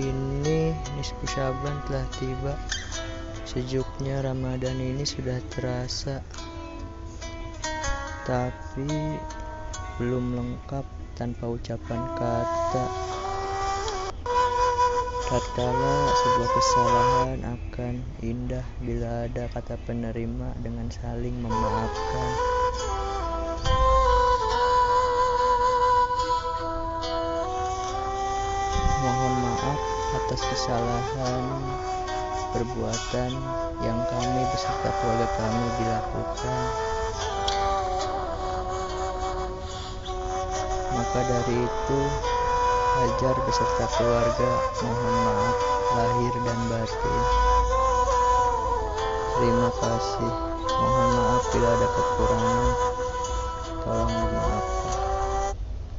Kini nisfu Syaban telah tiba. Sejuknya Ramadan ini sudah terasa Tapi belum lengkap tanpa ucapan kata. Tatkala sebuah kesalahan akan indah bila ada kata penerima dengan saling memaafkan atas kesalahan perbuatan yang kami beserta keluarga kami dilakukan. Maka dari itu, Hajar beserta keluarga mohon maaf lahir dan batin. Terima kasih. Mohon maaf bila ada kekurangan.